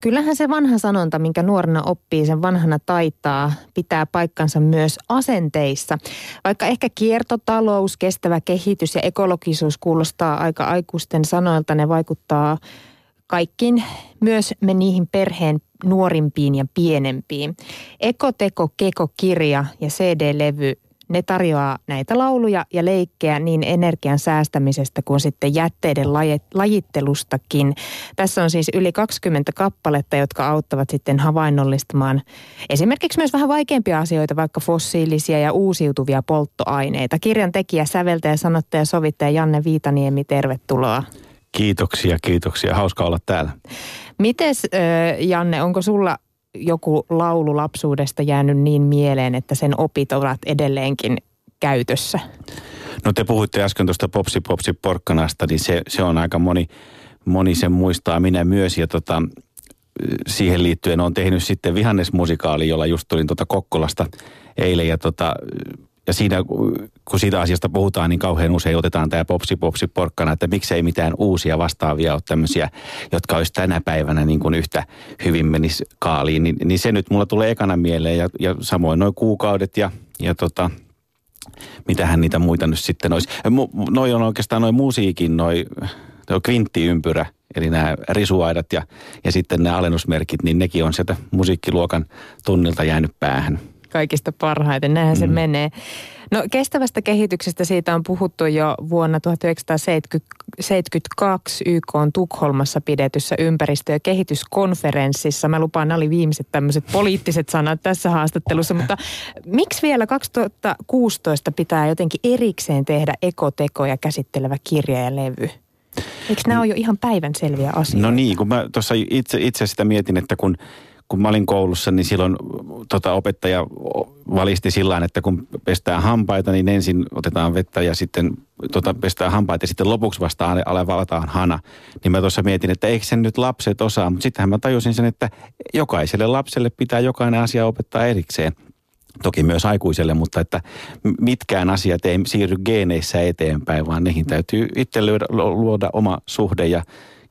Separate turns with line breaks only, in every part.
Kyllähän se vanha sanonta, minkä nuorena oppii, sen vanhana taitaa, pitää paikkansa myös asenteissa. Vaikka ehkä kiertotalous, kestävä kehitys ja ekologisuus kuulostaa aika aikuisten sanoilta, ne vaikuttaa kaikkiin, myös me niihin perheen nuorimpiin ja pienempiin. Ekoteko Keko kirja ja CD-levy ne tarjoaa näitä lauluja ja leikkejä niin energian säästämisestä kuin sitten jätteiden lajittelustakin. Tässä on siis yli 20 kappaletta, jotka auttavat sitten havainnollistamaan esimerkiksi myös vähän vaikeampia asioita, vaikka fossiilisia ja uusiutuvia polttoaineita. Kirjan tekijä, säveltäjä, sanottaja, sovittaja Janne Viitaniemi, tervetuloa.
Kiitoksia, kiitoksia. Hauska olla täällä.
Mites Janne, onko sulla joku laulu lapsuudesta jäänyt niin mieleen, että sen opit ovat edelleenkin käytössä?
No te puhuitte äsken tuosta popsi popsi porkkanasta, niin se, se on aika moni, moni sen muistaa, minä myös. Ja tota, siihen liittyen on tehnyt sitten vihannesmusikaali, jolla just tulin tuota Kokkolasta eilen. Ja tota, ja siinä, kun siitä asiasta puhutaan, niin kauhean usein otetaan tämä popsi popsi porkkana, että miksei mitään uusia vastaavia ole tämmöisiä, jotka olisi tänä päivänä niin kuin yhtä hyvin menisi kaaliin. Niin, niin se nyt mulla tulee ekana mieleen ja, ja samoin noin kuukaudet ja, ja tota, mitähän niitä muita nyt sitten olisi. Noi on oikeastaan noin musiikin, noin kvinttiympyrä, eli nämä risuaidat ja, ja sitten nämä alennusmerkit, niin nekin on sieltä musiikkiluokan tunnilta jäänyt päähän
kaikista parhaiten. Näinhän mm. se menee. No kestävästä kehityksestä siitä on puhuttu jo vuonna 1972 YK on Tukholmassa pidetyssä ympäristö- ja kehityskonferenssissa. Mä lupaan, nämä oli viimeiset tämmöiset poliittiset sanat tässä haastattelussa, mutta miksi vielä 2016 pitää jotenkin erikseen tehdä ekotekoja käsittelevä kirja ja levy? Eikö nämä ole jo ihan päivänselviä asioita?
No niin, kun mä tuossa itse, itse sitä mietin, että kun kun mä olin koulussa, niin silloin tota, opettaja valisti sillä että kun pestään hampaita, niin ensin otetaan vettä ja sitten tota, pestään hampaita ja sitten lopuksi vasta alevataan hana. Niin mä tuossa mietin, että eikö sen nyt lapset osaa, mutta sittenhän mä tajusin sen, että jokaiselle lapselle pitää jokainen asia opettaa erikseen. Toki myös aikuiselle, mutta että mitkään asiat ei siirry geeneissä eteenpäin, vaan niihin täytyy itse luoda, luoda oma suhde ja,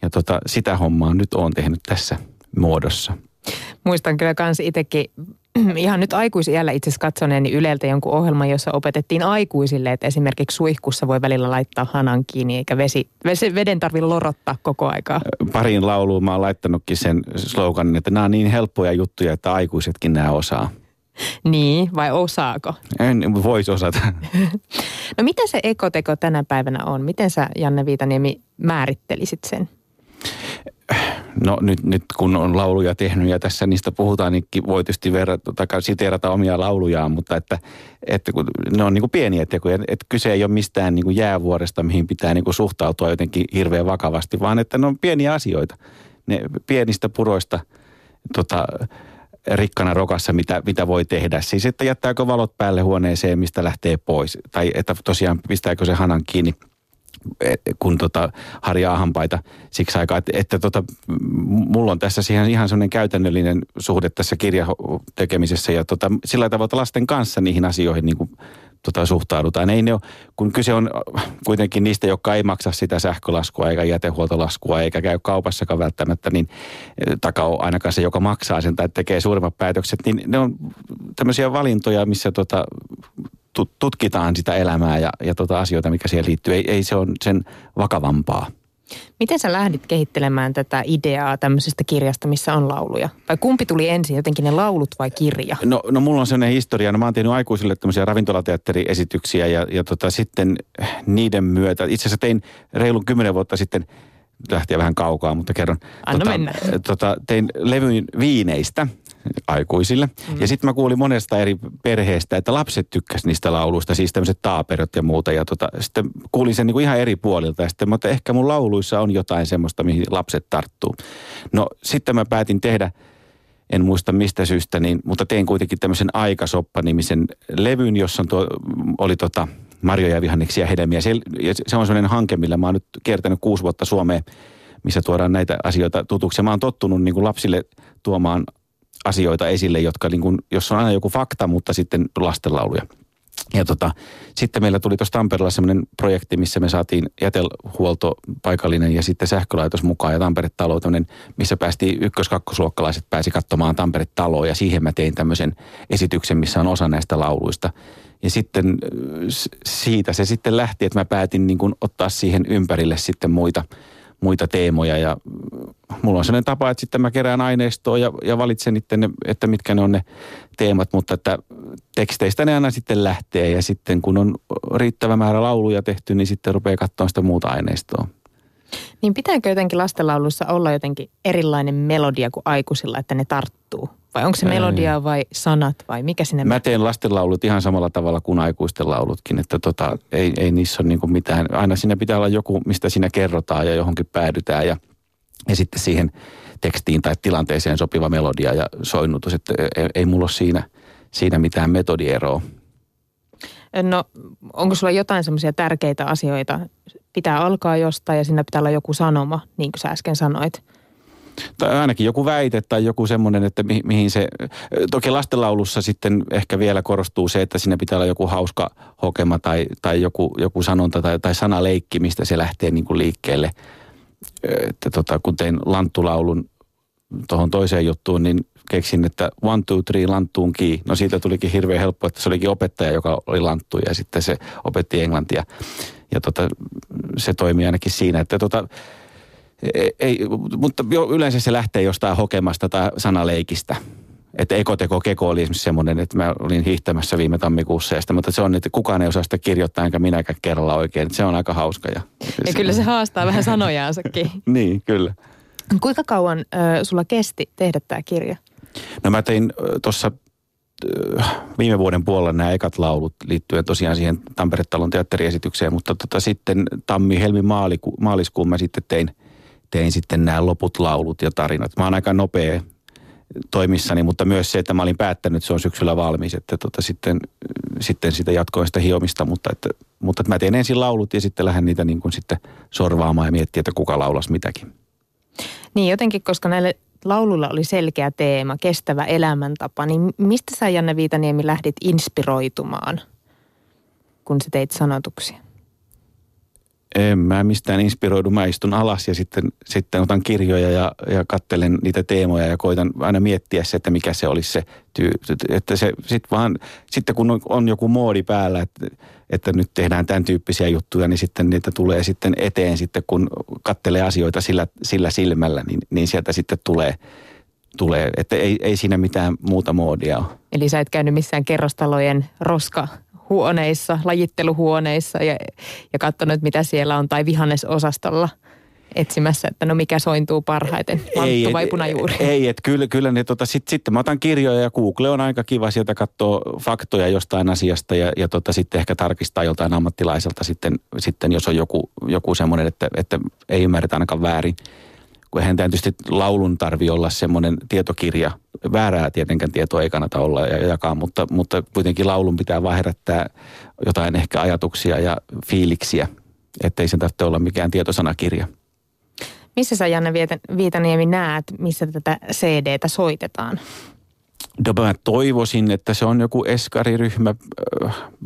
ja tota, sitä hommaa nyt on tehnyt tässä muodossa.
Muistan kyllä kans itsekin ihan nyt aikuisiällä itse asiassa katsoneeni Yleltä jonkun ohjelman, jossa opetettiin aikuisille, että esimerkiksi suihkussa voi välillä laittaa hanan kiinni, eikä vesi, vesi veden tarvitse lorottaa koko aikaa.
Parin lauluun mä oon laittanutkin sen sloganin, että nämä on niin helppoja juttuja, että aikuisetkin nämä osaa.
Niin, vai osaako?
En voisi osata.
no mitä se ekoteko tänä päivänä on? Miten sä, Janne Viitaniemi, määrittelisit sen?
No nyt, nyt kun on lauluja tehnyt ja tässä niistä puhutaan, niin voi tietysti verrata, siteerata omia laulujaan, mutta että, että kun ne on niin kuin pieniä tekoja, että kyse ei ole mistään niin kuin jäävuoresta, mihin pitää niin kuin suhtautua jotenkin hirveän vakavasti, vaan että ne on pieniä asioita. Ne pienistä puroista tota, rikkana rokassa, mitä, mitä voi tehdä. Siis, että jättääkö valot päälle huoneeseen, mistä lähtee pois, tai että tosiaan pistääkö se hanan kiinni – kun tota, harjaa hampaita siksi aikaa. Että, että tota, mulla on tässä siihen ihan semmoinen käytännöllinen suhde tässä kirjatekemisessä ja tota, sillä tavalla lasten kanssa niihin asioihin niin kuin, tota, suhtaudutaan. Ei ne ole, kun kyse on kuitenkin niistä, jotka ei maksa sitä sähkölaskua eikä jätehuoltolaskua eikä käy kaupassakaan välttämättä, niin taka on ainakaan se, joka maksaa sen tai tekee suurimmat päätökset, niin ne on tämmöisiä valintoja, missä tota, tutkitaan sitä elämää ja, ja tota asioita, mikä siihen liittyy. Ei, ei se on sen vakavampaa.
Miten sä lähdit kehittelemään tätä ideaa tämmöisestä kirjasta, missä on lauluja? Vai kumpi tuli ensin, jotenkin ne laulut vai kirja?
No, no mulla on sellainen historia. No mä oon tehnyt aikuisille tämmöisiä ravintolateatteriesityksiä ja, ja tota, sitten niiden myötä, itse asiassa tein reilun kymmenen vuotta sitten, lähtiä vähän kaukaa, mutta kerron.
Anna tota, mennä.
Tota, tein levyn viineistä aikuisille. Mm. Ja sitten mä kuulin monesta eri perheestä, että lapset tykkäsivät niistä lauluista, siis tämmöiset taaperot ja muuta. Ja tota, sitten kuulin sen niinku ihan eri puolilta. Ja sitten, mutta ehkä mun lauluissa on jotain semmoista, mihin lapset tarttuu. No sitten mä päätin tehdä, en muista mistä syystä, niin, mutta tein kuitenkin tämmöisen Aikasoppa-nimisen levyn, jossa on tuo, oli tota, marjoja, vihanneksia ja hedelmiä. Se, se on sellainen hanke, millä mä oon nyt kiertänyt kuusi vuotta Suomeen, missä tuodaan näitä asioita tutuksi. Ja mä oon tottunut niin kuin lapsille tuomaan asioita esille, jotka niin kuin, jos on aina joku fakta, mutta sitten lastenlauluja. Ja tota, sitten meillä tuli tuossa Tampereella semmoinen projekti, missä me saatiin jätehuolto paikallinen ja sitten sähkölaitos mukaan ja Tampere-talo, missä päästiin ykkös-kakkosluokkalaiset pääsi katsomaan Tampere-taloa ja siihen mä tein tämmöisen esityksen, missä on osa näistä lauluista. Ja sitten siitä se sitten lähti, että mä päätin niin kuin ottaa siihen ympärille sitten muita, muita teemoja ja mulla on sellainen tapa, että sitten mä kerään aineistoa ja, ja valitsen sitten, että mitkä ne on ne teemat, mutta että teksteistä ne aina sitten lähtee ja sitten kun on riittävä määrä lauluja tehty, niin sitten rupeaa katsomaan sitä muuta aineistoa.
Niin pitääkö jotenkin lastenlaulussa olla jotenkin erilainen melodia kuin aikuisilla, että ne tarttuu? Vai onko se melodia vai sanat vai mikä sinne?
Mä teen lastenlaulut ihan samalla tavalla kuin aikuisten laulutkin, että tota, ei, ei niissä ole niin mitään. Aina siinä pitää olla joku, mistä siinä kerrotaan ja johonkin päädytään ja, ja sitten siihen tekstiin tai tilanteeseen sopiva melodia ja soinnutus. Että ei, ei mulla ole siinä, siinä mitään metodieroa.
No onko sulla jotain semmoisia tärkeitä asioita? Pitää alkaa jostain ja siinä pitää olla joku sanoma, niin kuin sä äsken sanoit –
tai ainakin joku väite tai joku semmoinen, että mi, mihin se, toki lastenlaulussa sitten ehkä vielä korostuu se, että siinä pitää olla joku hauska hokema tai, tai joku, joku sanonta tai, tai sanaleikki, mistä se lähtee niin kuin liikkeelle. Että tota, kun tein lanttulaulun tuohon toiseen juttuun, niin keksin, että one, two, three, lanttuun kii. No siitä tulikin hirveän helppo, että se olikin opettaja, joka oli lanttu ja sitten se opetti englantia. Ja tota, se toimii ainakin siinä, että tota, ei, mutta yleensä se lähtee jostain hokemasta tai sanaleikistä. Että ekoteko keko oli esimerkiksi semmoinen, että mä olin hiihtämässä viime tammikuussa ja sitä, mutta se on, että kukaan ei osaa sitä kirjoittaa enkä minäkään kerralla oikein. Että se on aika hauska. Ja,
ja kyllä se haastaa vähän sanojaansakin.
niin, kyllä.
Kuinka kauan ö, sulla kesti tehdä tämä kirja?
No mä tein tuossa viime vuoden puolella nämä ekat laulut liittyen tosiaan siihen Tampere-talon teatteriesitykseen, mutta tota sitten tammi, helmi, maaliku, maaliskuun mä sitten tein – tein sitten nämä loput laulut ja tarinat. Mä oon aika nopea toimissani, mutta myös se, että mä olin päättänyt, että se on syksyllä valmis, että tota sitten, sitten sitä jatkoin sitä hiomista, mutta, että, mutta että mä teen ensin laulut ja sitten lähden niitä niin kuin sitten sorvaamaan ja miettiä, että kuka laulas mitäkin.
Niin jotenkin, koska näille laululla oli selkeä teema, kestävä elämäntapa, niin mistä sä Janne Viitaniemi lähdit inspiroitumaan, kun sä teit sanotuksia?
En mä mistään inspiroidu. Mä istun alas ja sitten, sitten otan kirjoja ja, ja kattelen niitä teemoja ja koitan aina miettiä se, että mikä se olisi se tyy. Että se sit vaan, sitten kun on, on joku moodi päällä, että, että nyt tehdään tämän tyyppisiä juttuja, niin sitten niitä tulee sitten eteen sitten, kun kattelee asioita sillä, sillä silmällä, niin, niin sieltä sitten tulee tulee. Että ei, ei siinä mitään muuta moodia ole.
Eli sä et käynyt missään kerrostalojen roska huoneissa, lajitteluhuoneissa ja, ja katsonut, mitä siellä on, tai vihannesosastolla etsimässä, että no mikä sointuu parhaiten, lanttu vai punajuuri?
Ei, että kyllä, kyllä ne, tota, sitten sit mä otan kirjoja ja Google on aika kiva sieltä katsoa faktoja jostain asiasta ja, ja tota, sitten ehkä tarkistaa joltain ammattilaiselta sitten, sitten jos on joku, joku semmoinen, että, että ei ymmärretä ainakaan väärin kun eihän tietysti laulun tarvi olla semmoinen tietokirja. Väärää tietenkään tietoa ei kannata olla ja jakaa, mutta, mutta kuitenkin laulun pitää vaan herättää jotain ehkä ajatuksia ja fiiliksiä, ettei sen tarvitse olla mikään tietosanakirja.
Missä sä Janne Viitaniemi näet, missä tätä CDtä soitetaan?
No mä toivoisin, että se on joku eskariryhmä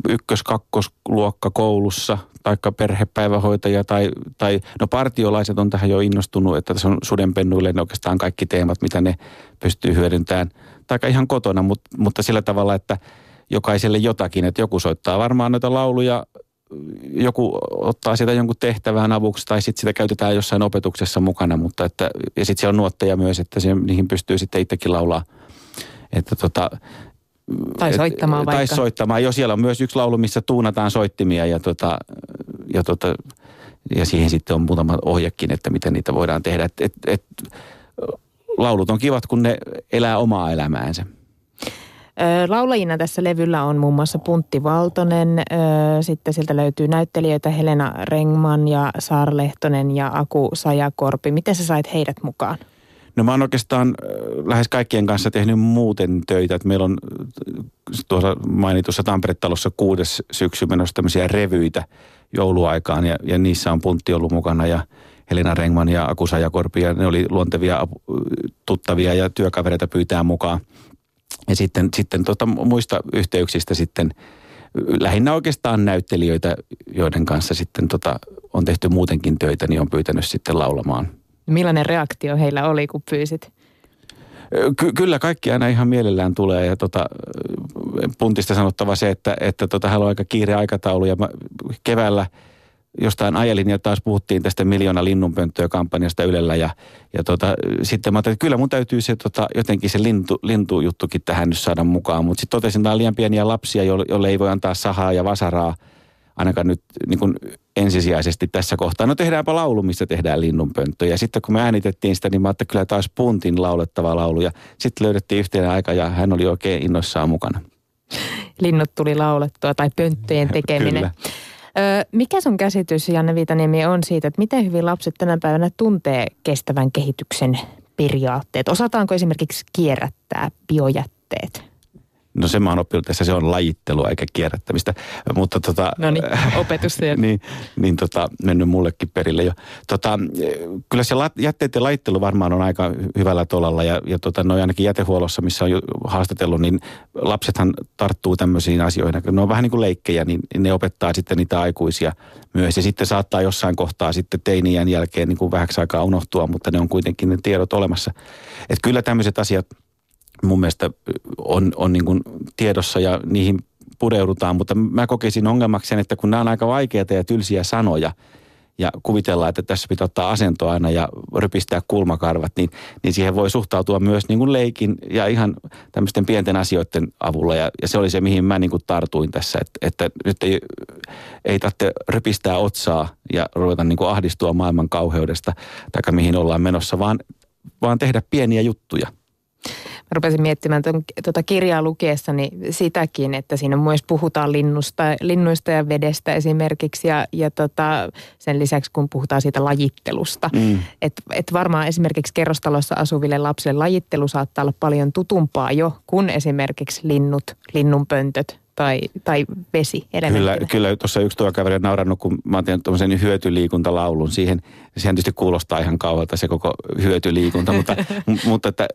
ykkös-kakkosluokka koulussa, taikka perhepäivähoitaja tai, tai no partiolaiset on tähän jo innostunut, että tässä on sudenpennuille ne oikeastaan kaikki teemat, mitä ne pystyy hyödyntämään. Taikka ihan kotona, mutta, mutta sillä tavalla, että jokaiselle jotakin, että joku soittaa varmaan noita lauluja, joku ottaa sitä jonkun tehtävään avuksi tai sitten sitä käytetään jossain opetuksessa mukana, mutta että, ja sitten se on nuotteja myös, että se, niihin pystyy sitten itsekin laulaa että tota,
tai soittamaan
vaikka. Tai soittamaan. Jo siellä on myös yksi laulu, missä tuunataan soittimia ja, tota, ja, tota, ja siihen sitten on muutama ohjekin, että miten niitä voidaan tehdä. Et, et, et, laulut on kivat, kun ne elää omaa elämäänsä.
Laulajina tässä levyllä on muun muassa Puntti Valtonen, sitten sieltä löytyy näyttelijöitä Helena Rengman ja Saara Lehtonen ja Aku Sajakorpi. Miten sä sait heidät mukaan?
No mä oon oikeastaan lähes kaikkien kanssa tehnyt muuten töitä. Että meillä on tuossa mainitussa Tampere-talossa kuudes syksy menossa tämmöisiä revyitä jouluaikaan ja, ja niissä on Puntti ollut mukana ja Helena Rengman ja Akusa Jakorpi ja ne oli luontevia tuttavia ja työkavereita pyytää mukaan. Ja sitten, sitten tota, muista yhteyksistä sitten lähinnä oikeastaan näyttelijöitä, joiden kanssa sitten tota, on tehty muutenkin töitä, niin on pyytänyt sitten laulamaan.
Millainen reaktio heillä oli, kun pyysit?
Ky- kyllä kaikki aina ihan mielellään tulee ja tota, puntista sanottava se, että, että tota, hän on aika kiire aikataulu ja mä keväällä – jostain ajelin ja taas puhuttiin tästä miljoona linnunpönttöä kampanjasta Ylellä ja, ja tota, sitten mä ajattelin, että kyllä mun täytyy se tota, jotenkin se lintu, lintujuttukin tähän nyt saada mukaan, mutta sitten totesin, että on liian pieniä lapsia, joille, joille ei voi antaa sahaa ja vasaraa ainakaan nyt niin kuin ensisijaisesti tässä kohtaa. No tehdäänpä laulu, missä tehdään linnunpönttö. Ja sitten kun me äänitettiin sitä, niin mä ajattelin kyllä taas puntin laulettava laulu. Ja sitten löydettiin yhteen aika ja hän oli oikein innoissaan mukana.
Linnut tuli laulettua tai pönttöjen tekeminen. Kyllä. Mikä sun käsitys, Janne Viitaniemi, on siitä, että miten hyvin lapset tänä päivänä tuntee kestävän kehityksen periaatteet? Osataanko esimerkiksi kierrättää biojätteet?
No se mä oon oppinut tässä, se on lajittelua eikä kierrättämistä. Mutta tota,
no niin, opetusta.
niin, niin tota, mennyt mullekin perille jo. Tota, kyllä se jätteiden lajittelu varmaan on aika hyvällä tolalla ja, ja tota, noin ainakin jätehuollossa, missä on jo haastatellut, niin lapsethan tarttuu tämmöisiin asioihin. Ne on vähän niin kuin leikkejä, niin ne opettaa sitten niitä aikuisia myös. Ja sitten saattaa jossain kohtaa sitten teinien jälkeen niin kuin vähäksi aikaa unohtua, mutta ne on kuitenkin ne tiedot olemassa. Että kyllä tämmöiset asiat – mun mielestä on, on niin kuin tiedossa ja niihin pureudutaan, mutta mä kokisin ongelmaksi sen, että kun nämä on aika vaikeita ja tylsiä sanoja, ja kuvitellaan, että tässä pitää ottaa asento aina ja rypistää kulmakarvat, niin, niin siihen voi suhtautua myös niin kuin leikin ja ihan tämmöisten pienten asioiden avulla. Ja, ja se oli se, mihin mä niin kuin tartuin tässä, että, että nyt ei, ei tarvitse rypistää otsaa ja ruveta niin kuin ahdistua maailman kauheudesta, tai mihin ollaan menossa, vaan, vaan tehdä pieniä juttuja –
rupesin miettimään tuota kirjaa lukiessani sitäkin, että siinä myös puhutaan linnusta, linnuista ja vedestä esimerkiksi ja, ja tota, sen lisäksi kun puhutaan siitä lajittelusta. Mm. Että et varmaan esimerkiksi kerrostalossa asuville lapsille lajittelu saattaa olla paljon tutumpaa jo kuin esimerkiksi linnut, linnunpöntöt tai, tai vesi
Kyllä, kyllä tuossa yksi tuo kaveri on naurannut, kun mä oon tuommoisen hyötyliikuntalaulun siihen. Sehän tietysti kuulostaa ihan kauhealta se koko hyötyliikunta, mutta, mutta että,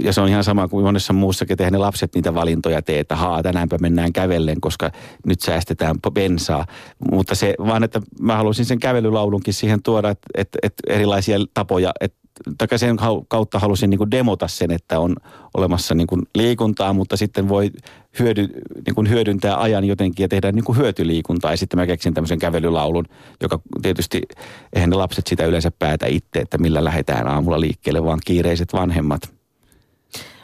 ja se on ihan sama kuin monessa muussakin, että ne lapset niitä valintoja tee, että haa, tänäänpä mennään kävellen, koska nyt säästetään bensaa. Mutta se vaan, että mä haluaisin sen kävelylaulunkin siihen tuoda, että, että, että erilaisia tapoja, että tai sen kautta halusin niin kuin demota sen, että on olemassa niin kuin liikuntaa, mutta sitten voi hyödy, niin kuin hyödyntää ajan jotenkin ja tehdä niin kuin hyötyliikuntaa. Ja sitten mä keksin tämmöisen kävelylaulun, joka tietysti, eihän ne lapset sitä yleensä päätä itse, että millä lähdetään aamulla liikkeelle, vaan kiireiset vanhemmat.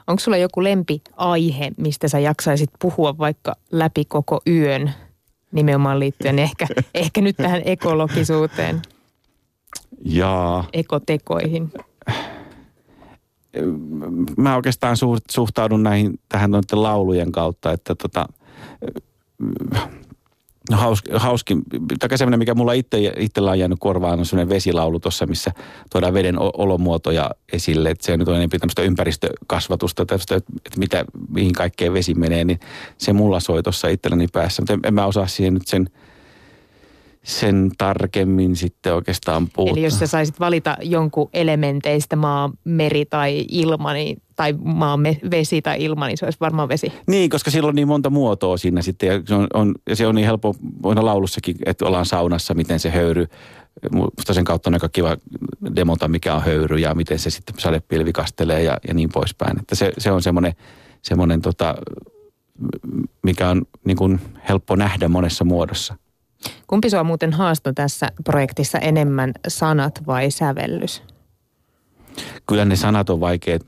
Onko sulla joku lempi-aihe, mistä sä jaksaisit puhua vaikka läpi koko yön nimenomaan liittyen ehkä, ehkä nyt tähän ekologisuuteen?
Jaa.
Ekotekoihin?
Mä oikeastaan suhtaudun näihin tähän noiden laulujen kautta, että tota, no hausk, hauskin, tai semmoinen, mikä mulla itse, itsellä on jäänyt korvaan, on semmoinen vesilaulu tuossa, missä tuodaan veden olomuotoja esille. Että se nyt on enemmän tämmöistä ympäristökasvatusta, tämmöistä, että mitä, mihin kaikkeen vesi menee, niin se mulla soi tuossa itselläni päässä. Mutta en, en mä osaa siihen nyt sen – sen tarkemmin sitten oikeastaan puhuttu.
Eli jos sä saisit valita jonkun elementeistä maa, meri tai ilma, niin, tai maa, vesi tai ilma, niin se olisi varmaan vesi.
Niin, koska sillä on niin monta muotoa siinä sitten. Ja se on, on, ja se on niin helppo, voidaan laulussakin, että ollaan saunassa, miten se höyry. Musta sen kautta on aika kiva demota, mikä on höyry ja miten se sitten sadepilvi kastelee ja, ja niin poispäin. Että se, se on semmoinen, semmoinen tota, mikä on niin kuin helppo nähdä monessa muodossa.
Kumpi sua muuten haastoi tässä projektissa enemmän, sanat vai sävellys?
Kyllä ne sanat on vaikeat,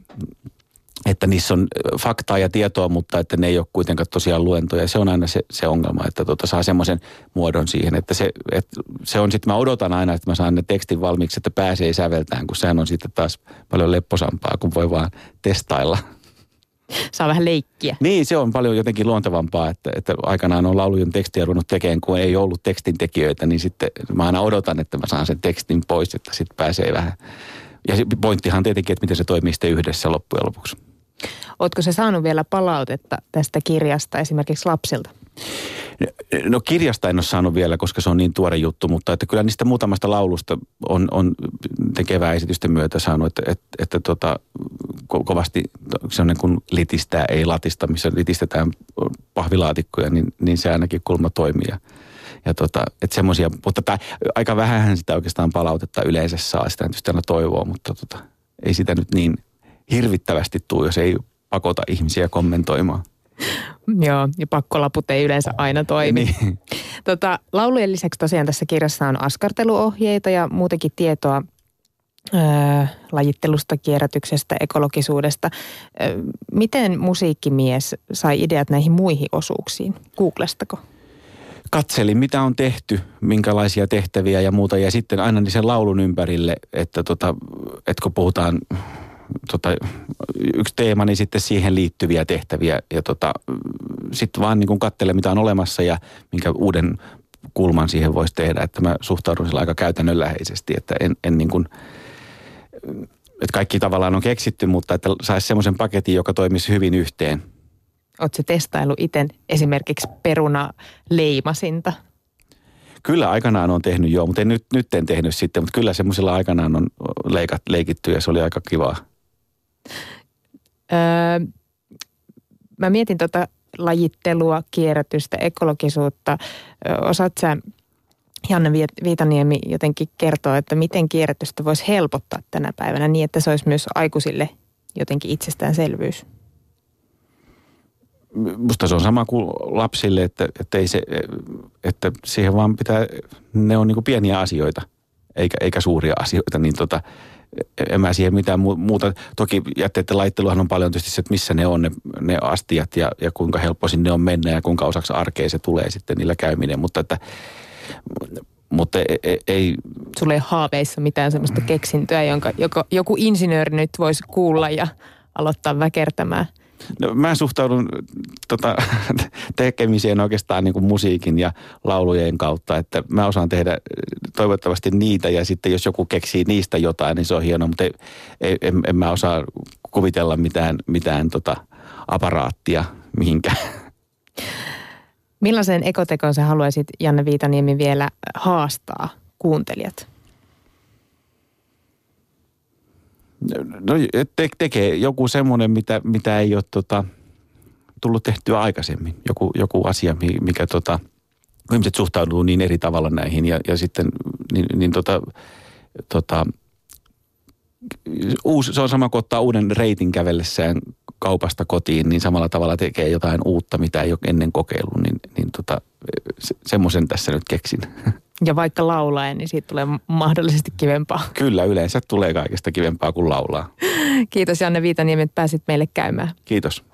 että niissä on faktaa ja tietoa, mutta että ne ei ole kuitenkaan tosiaan luentoja. Se on aina se, se ongelma, että tota saa semmoisen muodon siihen, että se, että se on sitten, mä odotan aina, että mä saan ne tekstin valmiiksi, että pääsee säveltään, kun sehän on sitten taas paljon lepposampaa, kun voi vaan testailla
saa vähän leikkiä.
Niin, se on paljon jotenkin luontevampaa, että, että aikanaan on laulujen tekstiä ruvennut tekemään, kun ei ollut tekstintekijöitä, niin sitten mä aina odotan, että mä saan sen tekstin pois, että sitten pääsee vähän. Ja pointtihan tietenkin, että miten se toimii sitten yhdessä loppujen lopuksi.
Oletko se saanut vielä palautetta tästä kirjasta esimerkiksi lapsilta?
No kirjasta en ole saanut vielä, koska se on niin tuore juttu, mutta että kyllä niistä muutamasta laulusta on, on kevään esitysten myötä saanut, että, että, että tota, ko- kovasti se on niin kuin litistää, ei latista, missä litistetään pahvilaatikkoja, niin, niin se ainakin kulma toimii. Ja, ja tota, että semmoisia, mutta tää, aika vähän sitä oikeastaan palautetta yleensä saa, sitä nyt aina toivoa, mutta tota, ei sitä nyt niin hirvittävästi tule, jos ei pakota ihmisiä kommentoimaan.
Joo, ja pakkolaput ei yleensä aina toimi. Niin. Tota, laulujen lisäksi tosiaan tässä kirjassa on askarteluohjeita ja muutenkin tietoa öö, lajittelusta, kierrätyksestä, ekologisuudesta. Öö, miten musiikkimies sai ideat näihin muihin osuuksiin? Googlestako?
Katselin, mitä on tehty, minkälaisia tehtäviä ja muuta. Ja sitten aina sen laulun ympärille, että, tota, että kun puhutaan tota, yksi teema, niin sitten siihen liittyviä tehtäviä. Ja tota, sitten vaan niin katsele, mitä on olemassa ja minkä uuden kulman siihen voisi tehdä. Että mä suhtaudun sillä aika käytännönläheisesti, että en, en niin kuin, että kaikki tavallaan on keksitty, mutta että saisi semmoisen paketin, joka toimisi hyvin yhteen.
Oletko testailu itse esimerkiksi peruna leimasinta?
Kyllä aikanaan on tehnyt joo, mutta en nyt, nyt en tehnyt sitten, mutta kyllä semmoisella aikanaan on leikat, leikitty ja se oli aika kivaa.
Öö, mä mietin tota lajittelua, kierrätystä, ekologisuutta. Osaat sä, Janne Viitaniemi, jotenkin kertoa, että miten kierrätystä voisi helpottaa tänä päivänä niin, että se olisi myös aikuisille jotenkin itsestäänselvyys?
Musta se on sama kuin lapsille, että, että, ei se, että siihen vaan pitää, ne on niin pieniä asioita, eikä, eikä suuria asioita, niin tota, en mä siihen mitään muuta. Toki jätteiden laitteluhan on paljon tietysti se, että missä ne on ne, ne astiat ja, ja kuinka helppo sinne on mennä ja kuinka osaksi arkea se tulee sitten niillä käyminen. Mutta että mutta ei, e, ei...
Sulla ei haaveissa mitään sellaista keksintöä, jonka joko, joku insinööri nyt voisi kuulla ja aloittaa väkertämään –
No, mä suhtaudun tota, tekemiseen oikeastaan niin kuin musiikin ja laulujen kautta, että mä osaan tehdä toivottavasti niitä ja sitten jos joku keksii niistä jotain, niin se on hienoa, mutta ei, ei, en, en mä osaa kuvitella mitään, mitään tota, aparaattia mihinkään.
Millaisen ekotekon sä haluaisit, Janne Viitaniemi, vielä haastaa kuuntelijat?
No te, tekee joku semmoinen, mitä, mitä ei ole tota, tullut tehtyä aikaisemmin. Joku, joku asia, mikä tota, ihmiset suhtautuu niin eri tavalla näihin ja, ja sitten niin, niin tota, tota, uusi, se on sama kuin ottaa uuden reitin kävellessään kaupasta kotiin, niin samalla tavalla tekee jotain uutta, mitä ei ole ennen kokeillut, niin, niin tota, se, semmoisen tässä nyt keksin.
Ja vaikka laulaen, niin siitä tulee mahdollisesti kivempaa.
Kyllä, yleensä tulee kaikesta kivempaa kuin laulaa.
Kiitos Janne Viitaniemi, että pääsit meille käymään.
Kiitos.